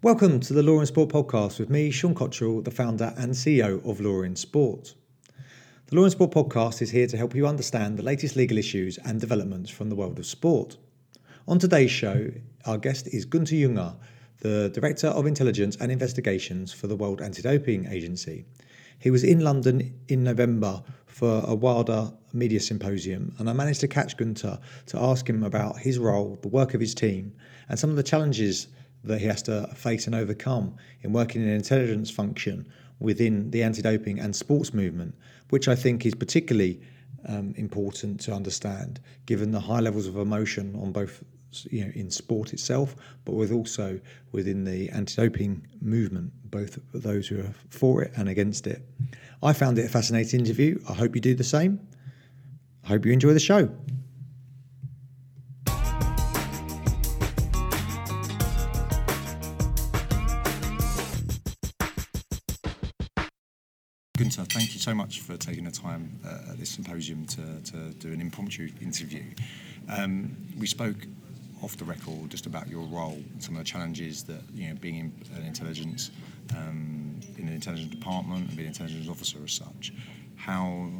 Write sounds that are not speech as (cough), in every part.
Welcome to the Law in Sport podcast with me, Sean Cottrell, the founder and CEO of Law in Sport. The Law in Sport podcast is here to help you understand the latest legal issues and developments from the world of sport. On today's show, our guest is Gunther Younger, the Director of Intelligence and Investigations for the World Anti Doping Agency. He was in London in November for a WADA media symposium, and I managed to catch Gunther to ask him about his role, the work of his team, and some of the challenges that he has to face and overcome in working in an intelligence function within the anti doping and sports movement, which I think is particularly um, important to understand given the high levels of emotion on both you know in sport itself but with also within the anti-doping movement both those who are for it and against it. I found it a fascinating interview. I hope you do the same. I hope you enjoy the show Gunther, thank you so much for taking the time uh, at this symposium to, to do an impromptu interview. Um, we spoke off the record just about your role some of the challenges that you know being in an intelligence um, in an intelligence department and being an intelligence officer as such. How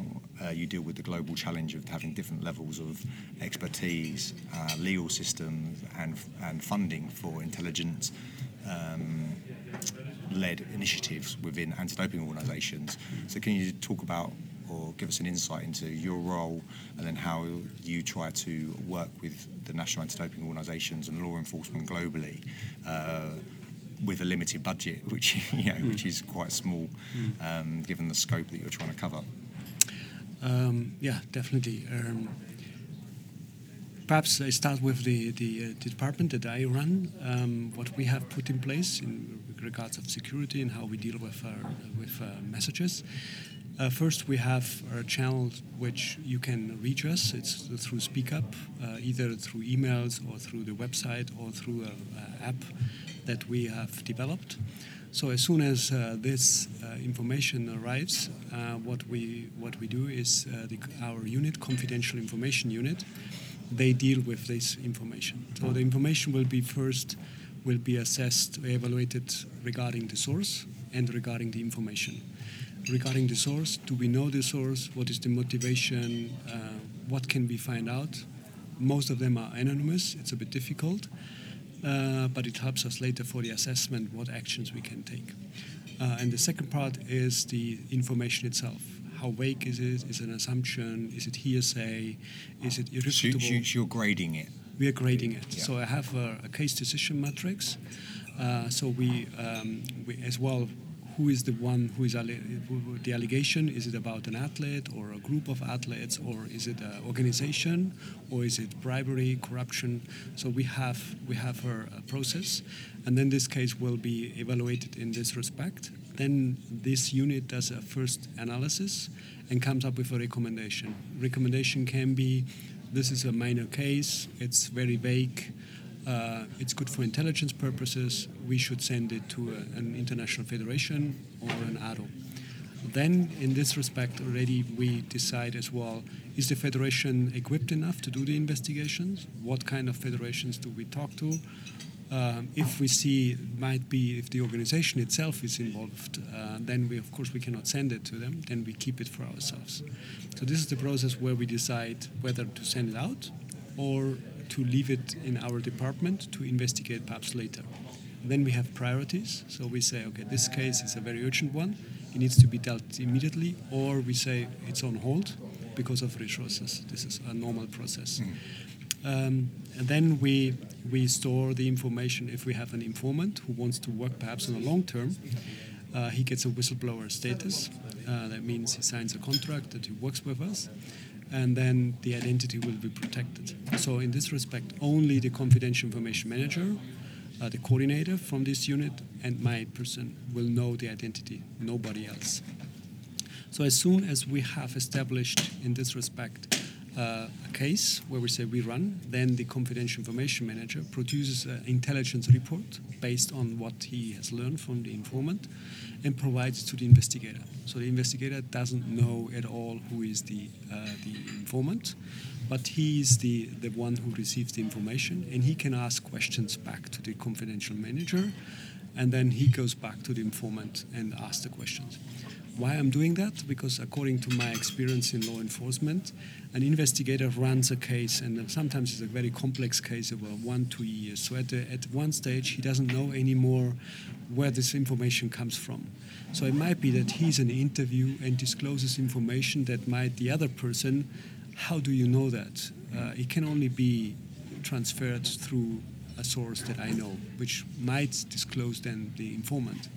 uh, you deal with the global challenge of having different levels of expertise, uh, legal systems, and and funding for intelligence. Um, led initiatives within anti-doping organisations. So can you talk about or give us an insight into your role and then how you try to work with the national anti-doping organisations and law enforcement globally uh, with a limited budget, (laughs) which you know, mm. which is quite small, um, given the scope that you're trying to cover. Um, yeah, definitely. Um, perhaps I start with the, the, uh, the, department that I run, um, what we have put in place in regards of security and how we deal with with uh, messages. Uh, first, we have a channel which you can reach us. It's through SpeakUp, uh, either through emails or through the website or through an app that we have developed. So as soon as uh, this uh, information arrives, uh, what we what we do is the, our unit, confidential information unit, they deal with this information. So the information will be first will be assessed, evaluated regarding the source and regarding the information regarding the source. Do we know the source? What is the motivation? Uh, what can we find out? Most of them are anonymous. It's a bit difficult, uh, but it helps us later for the assessment what actions we can take. Uh, and the second part is the information itself. How vague is it? Is it an assumption? Is it hearsay? Is it irrefutable? So, so you're grading it. We are grading it. Yeah. So I have a, a case decision matrix. Uh, so we, um, we as well who is the one who is the allegation? Is it about an athlete or a group of athletes, or is it an organization, or is it bribery, corruption? So we have we have our process, and then this case will be evaluated in this respect. Then this unit does a first analysis and comes up with a recommendation. Recommendation can be this is a minor case, it's very vague uh, it's good for intelligence purposes, we should send it to a, an international federation or an ADO. Then, in this respect, already we decide as well is the federation equipped enough to do the investigations? What kind of federations do we talk to? Um, if we see might be if the organization itself is involved, uh, then we of course we cannot send it to them. Then we keep it for ourselves. So this is the process where we decide whether to send it out or to leave it in our department to investigate perhaps later. Then we have priorities. So we say, okay, this case is a very urgent one. It needs to be dealt immediately, or we say it's on hold because of resources. This is a normal process. Mm. Um, and then we we store the information. If we have an informant who wants to work perhaps on a long term, uh, he gets a whistleblower status. Uh, that means he signs a contract that he works with us and then the identity will be protected. So, in this respect, only the confidential information manager, uh, the coordinator from this unit, and my person will know the identity, nobody else. So, as soon as we have established in this respect uh, a case where we say we run, then the confidential information manager produces an intelligence report based on what he has learned from the informant and provides to the investigator. So the investigator doesn't know at all who is the, uh, the informant, but he is the, the one who receives the information and he can ask questions back to the confidential manager and then he goes back to the informant and asks the questions. Why I'm doing that? Because according to my experience in law enforcement, an investigator runs a case, and sometimes it's a very complex case over one, two years. So at, the, at one stage, he doesn't know anymore where this information comes from. So it might be that he's in an interview and discloses information that might the other person. How do you know that? Uh, it can only be transferred through a source that I know, which might disclose then the informant.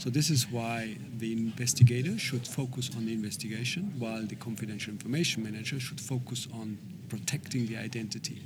So this is why the investigator should focus on the investigation, while the confidential information manager should focus on protecting the identity.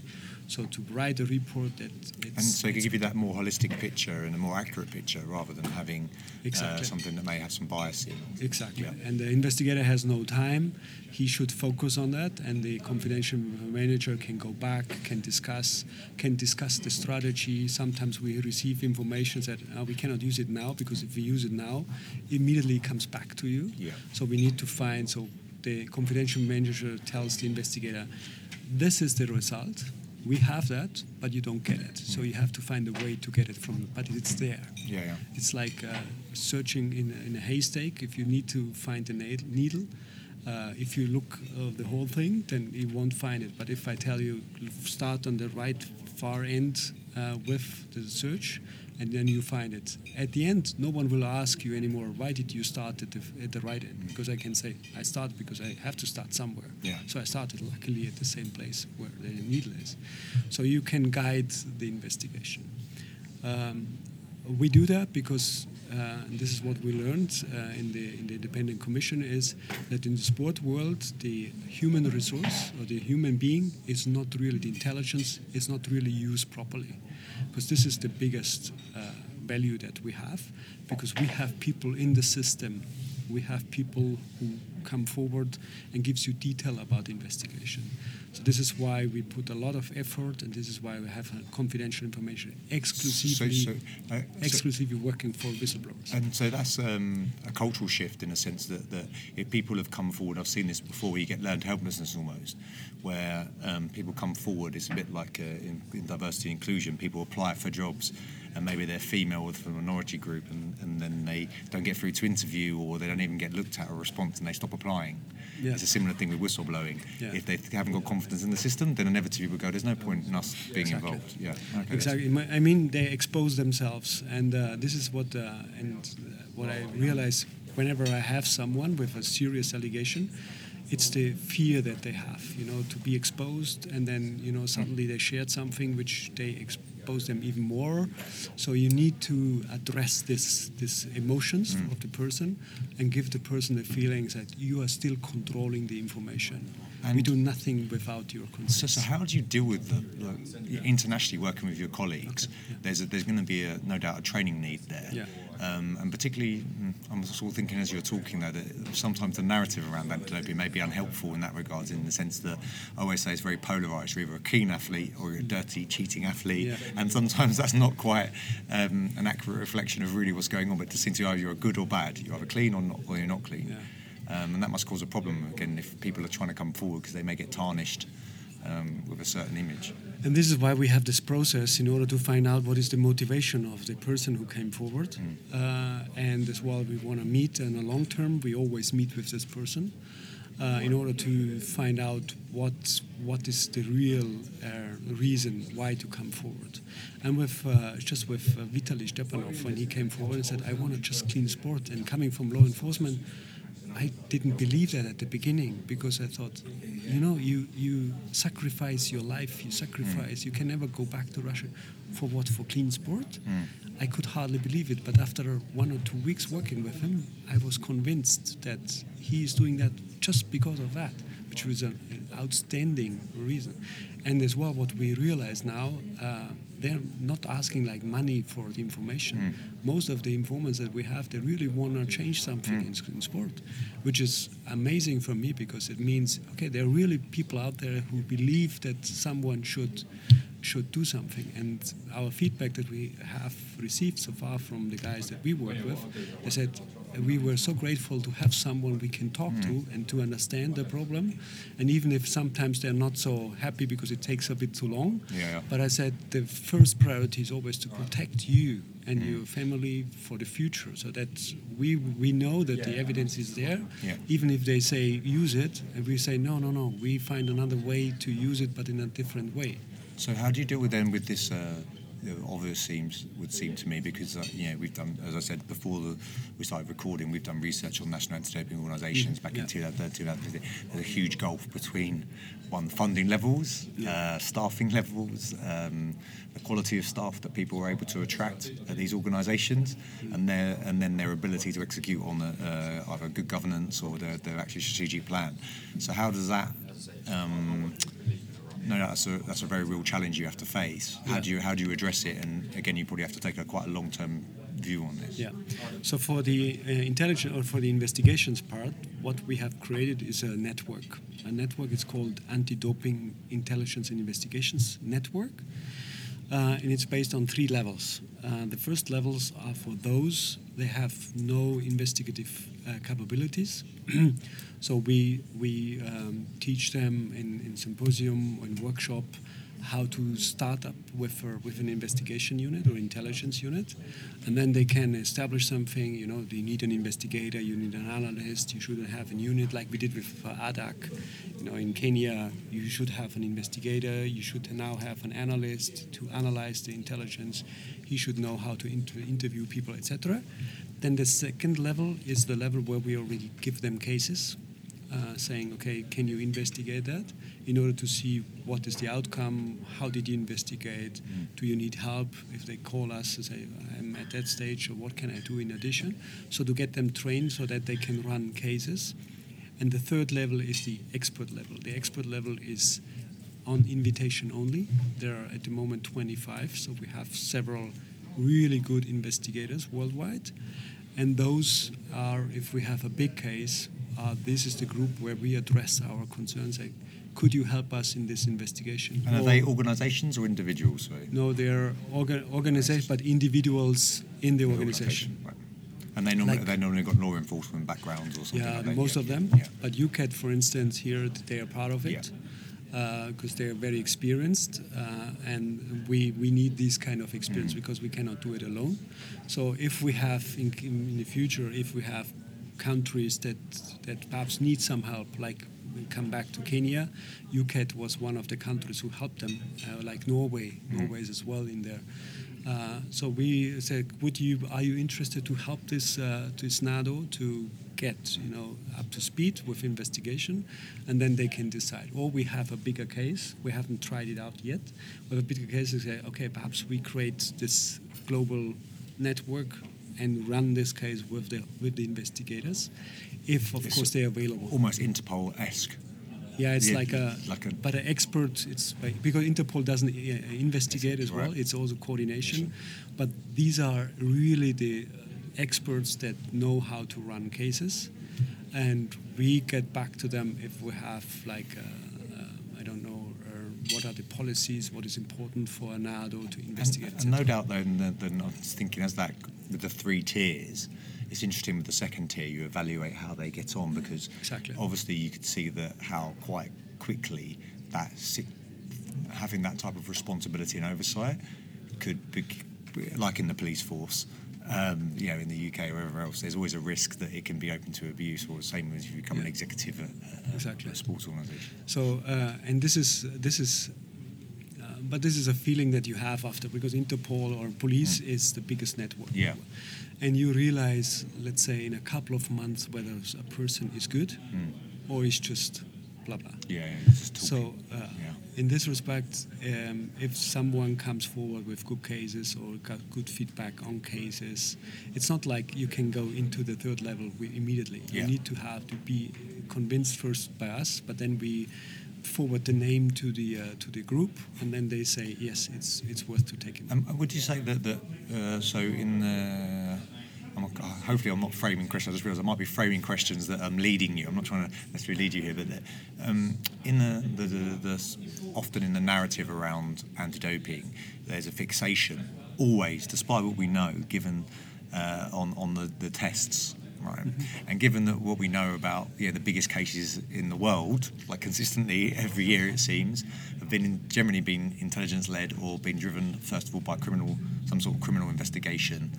So to write a report that and so it can give you that more holistic picture and a more accurate picture rather than having uh, exactly. uh, something that may have some bias in. Exactly. Yeah. And the investigator has no time. He should focus on that, and the confidential manager can go back, can discuss, can discuss the strategy. Sometimes we receive information that uh, we cannot use it now because if we use it now, immediately comes back to you. Yeah. So we need to find so the confidential manager tells the investigator, this is the result we have that, but you don't get it. So you have to find a way to get it from, but it's there. Yeah, yeah. It's like uh, searching in, in a haystack. If you need to find a needle, uh, if you look uh, the whole thing, then you won't find it. But if I tell you start on the right far end uh, with the search, and then you find it. At the end, no one will ask you anymore, why did you start at the, at the right end? Because I can say, I started because I have to start somewhere. Yeah. So I started luckily at the same place where the needle is. So you can guide the investigation. Um, we do that because and this is what we learned uh, in, the, in the independent commission is that in the sport world the human resource or the human being is not really the intelligence is not really used properly. Because this is the biggest uh, value that we have because we have people in the system we have people who come forward and gives you detail about the investigation so this is why we put a lot of effort and this is why we have confidential information exclusively so, so, uh, exclusively so, working for whistleblowers and so that's um, a cultural shift in a sense that, that if people have come forward I've seen this before where you get learned helplessness almost where um, people come forward. It's a bit like uh, in, in, diversity and inclusion. People apply for jobs, and maybe they're female with a minority group, and, and, then they don't get through to interview, or they don't even get looked at or response, and they stop applying. Yeah. It's a similar thing with whistleblowing. Yeah. If they haven't got confidence in the system, then inevitably people go, "There's no point in us being exactly. involved." Yeah, okay, exactly. I mean, they expose themselves, and uh, this is what uh, and what I realize whenever I have someone with a serious allegation it's the fear that they have, you know, to be exposed, and then you know suddenly they shared something which they expose them even more. So you need to address this this emotions mm. of the person and give the person the feelings that you are still controlling the information. And we do nothing without your consent. So, so how do you deal with the, like, internationally working with your colleagues? Okay, yeah. There's a, there's going to be a, no doubt a training need there. Yeah. Um, and particularly, mm, I'm sort of thinking as you're talking though that sometimes the narrative around antilope may be unhelpful in that regard, in the sense that I always say it's very polarised. You're either a keen athlete or you're a dirty, cheating athlete, yeah. and sometimes (laughs) that's not quite um, an accurate reflection of really what's going on. But to seem to either you're good or bad, you're either clean or not, or you're not clean. Yeah. Um, and that must cause a problem again if people are trying to come forward because they may get tarnished um, with a certain image. And this is why we have this process in order to find out what is the motivation of the person who came forward. Mm. Uh, and as well, we want to meet in the long term. We always meet with this person. Uh, in order to find out what what is the real uh, reason why to come forward. And with uh, just with uh, Vitaly Stepanov when he came forward and said, "I want to just clean sport," and coming from law enforcement, I didn't believe that at the beginning because I thought, you know, you you sacrifice your life, you sacrifice, mm. you can never go back to Russia for what for clean sport. Mm. I could hardly believe it, but after one or two weeks working with him, I was convinced that he is doing that just because of that, which was an, an outstanding reason. And as well, what we realize now. Uh, they're not asking like money for the information. Mm. Most of the informants that we have, they really want to change something mm. in, in, sport, which is amazing for me because it means okay, there are really people out there who believe that someone should should do something. And our feedback that we have received so far from the guys that we work with, they said we were so grateful to have someone we can talk mm. to and to understand the problem. And even if sometimes they're not so happy because it takes a bit too long, yeah. but I said the first priority is always to protect you and mm. your family for the future. So that we we know that yeah. the evidence is there, yeah. even if they say use it, and we say no, no, no, we find another way to use it, but in a different way. So how do you deal with them with this? Uh, obvious seems would seem to me because uh, you know we've done as I said before the, we started recording we've done research on national anti-doping organisations back yeah. in 2013 there's a huge gulf between one funding levels uh, staffing levels um, the quality of staff that people are able to attract at these organisations and their and then their ability to execute on uh, either good governance or their, their actual strategic plan. So how does that um, no, no, that's a that's a very real challenge you have to face. How yeah. do you how do you address it? And again, you probably have to take a quite a long term view on this. Yeah. So for the uh, intelligence or for the investigations part, what we have created is a network. A network is called Anti-Doping Intelligence and Investigations Network, uh, and it's based on three levels. Uh, the first levels are for those they have no investigative uh, capabilities. (clears throat) so we we um, teach them in, in symposium in workshop how to start up with a, with an investigation unit or intelligence unit, and then they can establish something. You know, they need an investigator, you need an analyst. You shouldn't have a unit like we did with uh, ADAK. You know, in Kenya, you should have an investigator. You should now have an analyst to analyze the intelligence. He should know how to inter- interview people, etc. Then the second level is the level where we already give them cases, uh, saying, okay, can you investigate that in order to see what is the outcome? How did you investigate? Mm. Do you need help? If they call us and say, I'm at that stage, or what can I do in addition? So to get them trained so that they can run cases. And the third level is the expert level. The expert level is on invitation only. There are at the moment 25, so we have several really good investigators worldwide. And those are, if we have a big case, uh, this is the group where we address our concerns. Like, could you help us in this investigation? And are or, they organizations or individuals? Sorry? No, they're orga- organizations, but individuals in the, the organization. Right. And they normally, like, they normally got law enforcement backgrounds or something yeah, like most yeah, most of them. Yeah. But UKAD, for instance, here they are part of it because uh, they're very experienced, uh, and we, we need this kind of experience mm. because we cannot do it alone. So if we have in, in the future, if we have countries that that perhaps need some help, like we come back to Kenya, UKAD was one of the countries who helped them, uh, like Norway. Mm. Norway is as well in there. Uh, so we said, would you are you interested to help this uh, this NADO to get you know up to speed with investigation, and then they can decide. Or we have a bigger case. We haven't tried it out yet. Have a bigger case. We say, okay, perhaps we create this global network and run this case with the with the investigators, if of it's course they're available. Almost Interpol esque. Yeah, it's yeah, like a, like a but an expert. It's because Interpol doesn't uh, investigate as well. Right. It's also coordination, but these are really the experts that know how to run cases, and we get back to them if we have like uh, uh, I don't know uh, what are the policies, what is important for a NADO to investigate. And, and no doubt, then, then I was thinking as that with the three tiers it's interesting with the second tier you evaluate how they get on because exactly. obviously you could see that how quite quickly that having that type of responsibility and oversight could be like in the police force um, you know, in the UK or wherever else, there's always a risk that it can be open to abuse, or the same as if you become yeah. an executive at, at exactly. a sports organisation. So, uh, and this is this is, uh, but this is a feeling that you have after because Interpol or police mm. is the biggest network. Yeah and you realize, let's say, in a couple of months whether a person is good mm. or is just blah blah. Yeah. yeah so, uh, yeah. in this respect, um, if someone comes forward with good cases or got good feedback on cases, it's not like you can go into the third level immediately. Yeah. You need to have to be convinced first by us, but then we forward the name to the uh, to the group, and then they say yes, it's it's worth to take it. Um, would you say that that uh, so in the I'm hopefully I'm not framing questions. I just realised I might be framing questions that I'm leading you. I'm not trying to necessarily lead you here, but um, in the, the, the, the, often in the narrative around anti-doping, there's a fixation always, despite what we know, given uh, on on the, the tests right? Mm-hmm. And given that what we know about yeah, the biggest cases in the world, like consistently every year it seems, have been generally been intelligence led or been driven first of all by criminal some sort of criminal investigation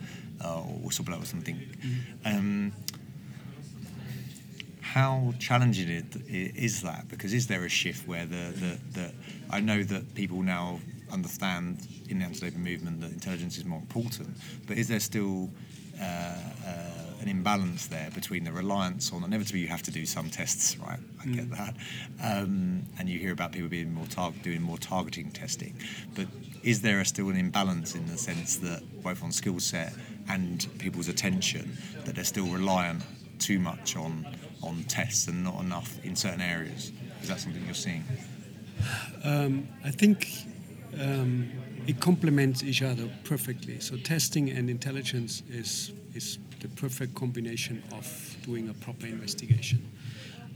uh, or whistleblower or something. Mm-hmm. Um, how challenging it is that? Because is there a shift where the, the, the I know that people now understand in the anti-doping movement that intelligence is more important, but is there still uh, uh, an imbalance there between the reliance on inevitably you have to do some tests, right? I get mm. that, um, and you hear about people being more target doing more targeting testing, but is there a still an imbalance in the sense that both on skill set and people's attention that they're still reliant too much on on tests and not enough in certain areas? Is that something you're seeing? Um, I think. Um, it complements each other perfectly. So testing and intelligence is is the perfect combination of doing a proper investigation.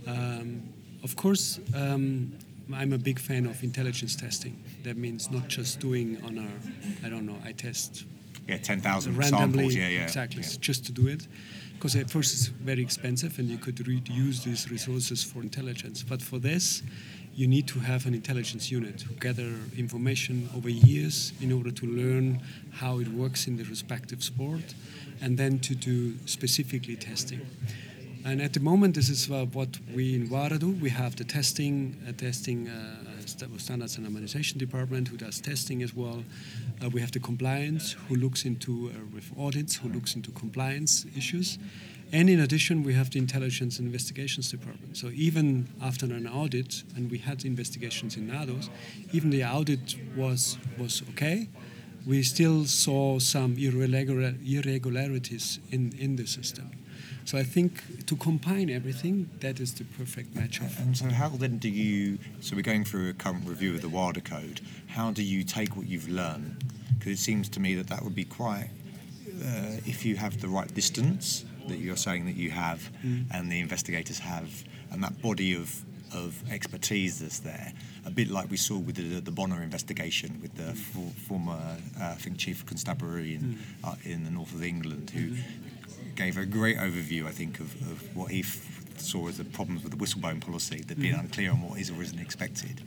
Um, of course, um, I'm a big fan of intelligence testing. That means not just doing on a, I don't know, I test yeah, 10,000 randomly, samples, yeah, yeah. Exactly, yeah. just to do it. Because at first it's very expensive and you could reuse these resources for intelligence. But for this, you need to have an intelligence unit to gather information over years in order to learn how it works in the respective sport and then to do specifically testing. And at the moment, this is uh, what we in WADA do. We have the testing, uh, testing uh, standards and harmonization department who does testing as well. Uh, we have the compliance who looks into uh, with audits, who looks into compliance issues. And in addition, we have the intelligence and investigations department. So even after an audit, and we had investigations in NADOS, even the audit was was okay we still saw some irregular, irregularities in, in the system. So I think to combine everything, that is the perfect match. And so how then do you? So we're going through a current review of the WADA code. How do you take what you've learned? Because it seems to me that that would be quite. Uh, if you have the right distance that you're saying that you have, mm. and the investigators have, and that body of of expertise that's there, a bit like we saw with the, the Bonner investigation with the for, former, uh, I think, chief constabulary in, mm. uh, in the north of England, who mm-hmm. gave a great overview, I think, of, of what he f- saw as the problems with the whistleblowing policy, that being mm. unclear on what is or isn't expected.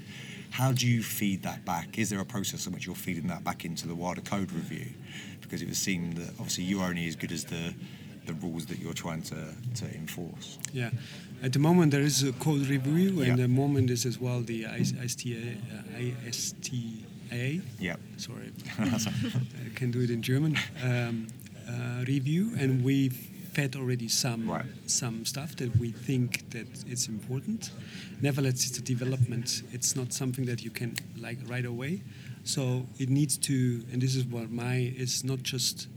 How do you feed that back? Is there a process in which you're feeding that back into the wider code review? Because it would seem that obviously you're only as good as the the rules that you're trying to, to enforce. Yeah, at the moment there is a code review, and yeah. the moment is as well the ISTA. Uh, ISTA yeah. Sorry, (laughs) I can do it in German. Um, uh, review, and we've fed already some right. some stuff that we think that it's important. Nevertheless, it's a development. It's not something that you can like right away. So it needs to, and this is what my. It's not just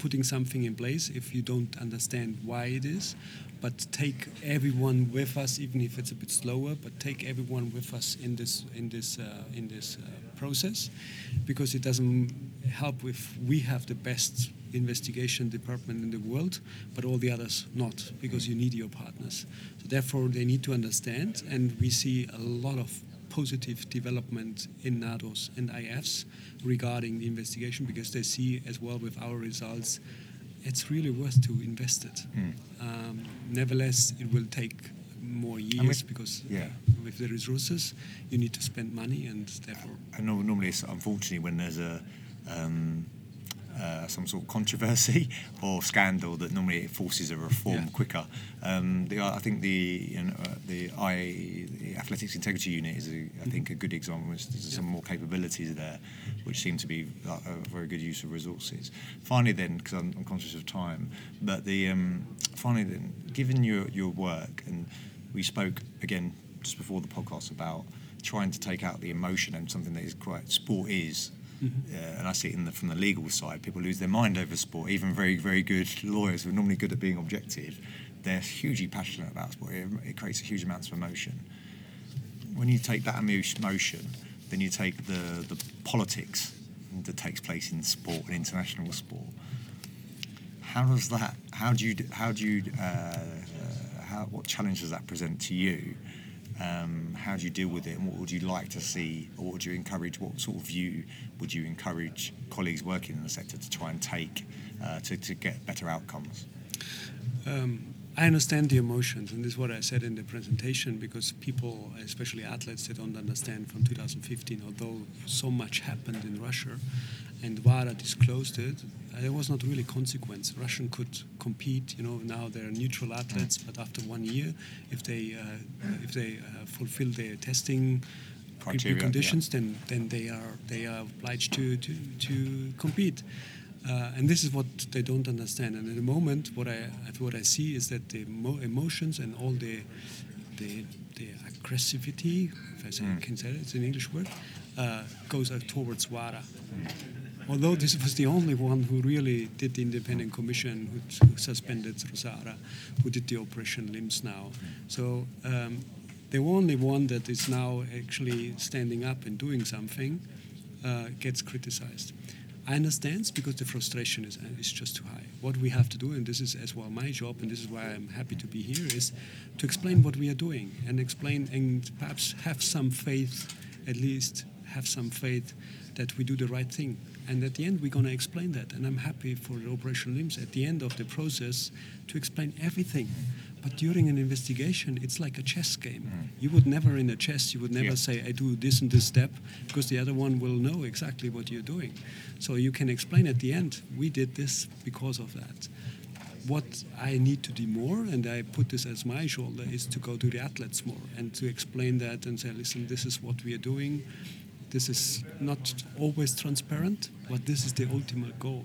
putting something in place if you don't understand why it is, but take everyone with us, even if it's a bit slower. But take everyone with us in this in this uh, in this uh, process, because it doesn't help if we have the best investigation department in the world, but all the others not, because you need your partners. So therefore, they need to understand, and we see a lot of positive development in NADOS and IFs regarding the investigation because they see as well with our results it's really worth to invest it. Mm. Um, nevertheless, it will take more years because yeah. with the resources you need to spend money and therefore. I know normally it's unfortunately when there's a um, uh, some sort of controversy (laughs) or scandal that normally it forces a reform yeah. quicker. Um, the, I think the you know, uh, the, I, the athletics integrity unit is a, I think a good example. There's yeah. some more capabilities there, which seem to be a, a very good use of resources. Finally, then, because I'm, I'm, conscious of time, but the um, finally then, given your your work, and we spoke again just before the podcast about trying to take out the emotion and something that is quite sport is Mm-hmm. Uh, and I see it the, from the legal side. People lose their mind over sport. Even very, very good lawyers who are normally good at being objective, they're hugely passionate about sport. It, it creates a huge amounts of emotion. When you take that emotion, then you take the, the politics that takes place in sport and international sport. how does that? How do you? How do you? Uh, how, what challenge does that present to you? Um, how do you deal with it, and what would you like to see, or what would you encourage? What sort of view would you encourage colleagues working in the sector to try and take uh, to, to get better outcomes? Um, I understand the emotions, and this is what I said in the presentation, because people, especially athletes, they don't understand from 2015, although so much happened in Russia, and WADA disclosed it, there was not really consequence. Russian could compete, you know, now they're neutral athletes, but after one year, if they uh, if they uh, fulfill their testing Criteria, conditions, yeah. then then they are they are obliged to to, to compete. Uh, and this is what they don't understand. And at the moment, what I what I see is that the emo- emotions and all the the, the aggressivity, if I say, Mm. can say it, it's an English word, uh, goes out towards WADA. Although this was the only one who really did the independent commission, who, who suspended RUSADA, who did the operation LIMS now. So um, the only one that is now actually standing up and doing something uh, gets criticized. I understand because the frustration is, is just too high. What we have to do, and this is as well my job, and this is why I'm happy to be here, is to explain what we are doing and explain and perhaps have some faith, at least have some faith that we do the right thing. And at the end, we're going to explain that. And I'm happy for the Operation LIMS at the end of the process to explain everything. But during an investigation, it's like a chess game. Mm-hmm. You would never, in a chess, you would never Yeah. say, I do this and this step, because the other one will know exactly what you're doing. So you can explain at the end, we did this because of that. What I need to do more, and I put this as my shoulder, is to go to the athletes more and to explain that and say, listen, this is what we are doing. This is not always transparent, but this is the ultimate goal.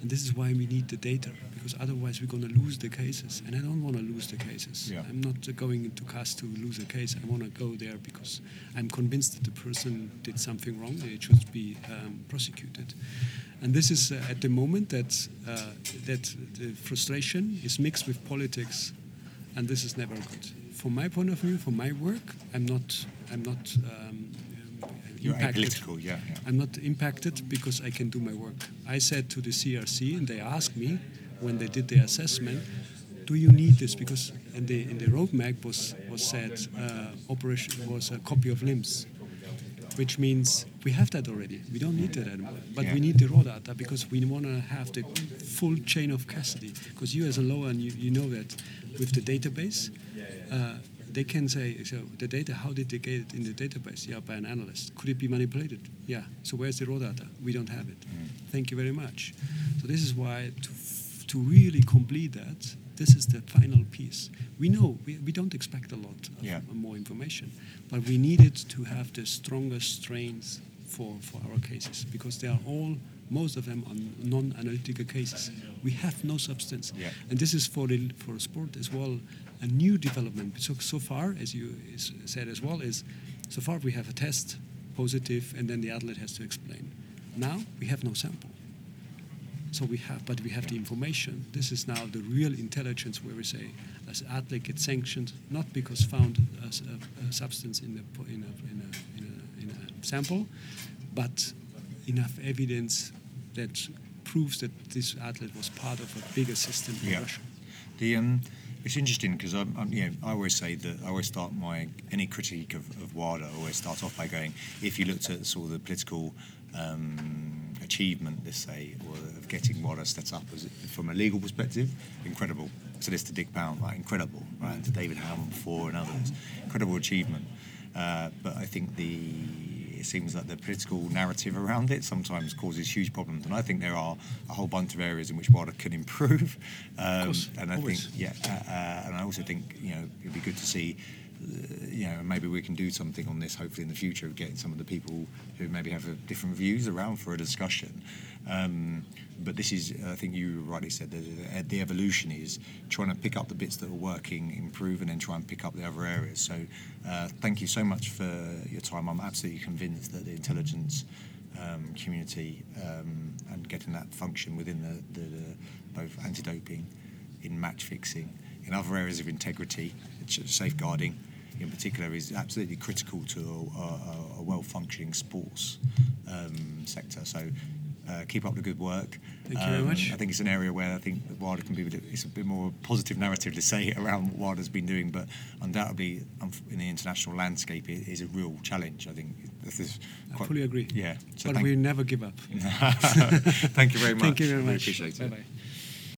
And this is why we need the data, because otherwise we're going to lose the cases. And I don't want to lose the cases. Yeah. I'm not going into CAS to lose a case. I want to go there because I'm convinced that the person did something wrong and it should be um, prosecuted. And this is uh, at the moment that, uh, that the frustration is mixed with politics, and this is never good. From my point of view, from my work, I'm not, I'm not um, You're impacted. yeah, yeah. I'm not impacted because I can do my work. I said to the CRC, and they asked me when they did their assessment, "Do you need this?" Because in the in the roadmap was was said uh, operation was a copy of LIMS, which means we have that already. We don't need that anymore. But Yeah. we need the raw data because we want to have the full chain of custody. Because you as a lawyer, and you, you know that with the database. Uh, they can say, so the data, how did they get it in the database? Yeah, by an analyst. Could it be manipulated? Yeah. So where's the raw data? We don't have it. Mm-hmm. Thank you very much. So this is why to, f- to really complete that, this is the final piece. We know we, we don't expect a lot of Yeah. more information, but we needed to have the strongest strains for, for our cases because they are all, most of them are non-analytical cases. We have no substance. Yeah. And this is for the for sport as well a new development. So so far, as you said as well, is so far we have a test positive, and then the athlete has to explain. Now we have no sample. So we have, but we have the information. This is now the real intelligence where we say, as athlete gets sanctioned not because found as a, a substance in a, po- in, a, in, a, in, a, in a sample, but enough evidence that proves that this athlete was part of a bigger system in Yeah. Russia. The um, it's interesting because I'm, I'm, you know, I always say that I always start my any critique of, of WADA. I always start off by going, if you looked at sort of the political um, achievement, let's say, or of getting WADA set up as from a legal perspective, incredible. So this to Dick Pound, right? Incredible, right? To David Howman before and others, incredible achievement. Uh, but I think the it seems that the political narrative around it sometimes causes huge problems, and I think there are a whole bunch of areas in which WADA can improve. Um, course, and I always. think, yeah, uh, uh, and I also think you know it'd be good to see. Uh, you know, maybe we can do something on this. Hopefully, in the future, of getting some of the people who maybe have different views around for a discussion. Um, but this is, I think you rightly said, that the evolution is trying to pick up the bits that are working, improve, and then try and pick up the other areas. So, uh, thank you so much for your time. I'm absolutely convinced that the intelligence um, community um, and getting that function within the, the, the both anti-doping, in match fixing, in other areas of integrity, safeguarding, in particular, is absolutely critical to a, a, a well-functioning sports um, sector. So. Uh, keep up the good work. Thank you very much. I think it's an area where I think WADA can be. It's a bit more positive narrative to say (laughs) around what WADA's been doing, but undoubtedly in the international landscape, it is a real challenge. I think this is. Quite, I fully agree. Yeah, so but we never give up. (laughs) thank you very much. (laughs) Thank you very much. Really appreciate it. Bye bye.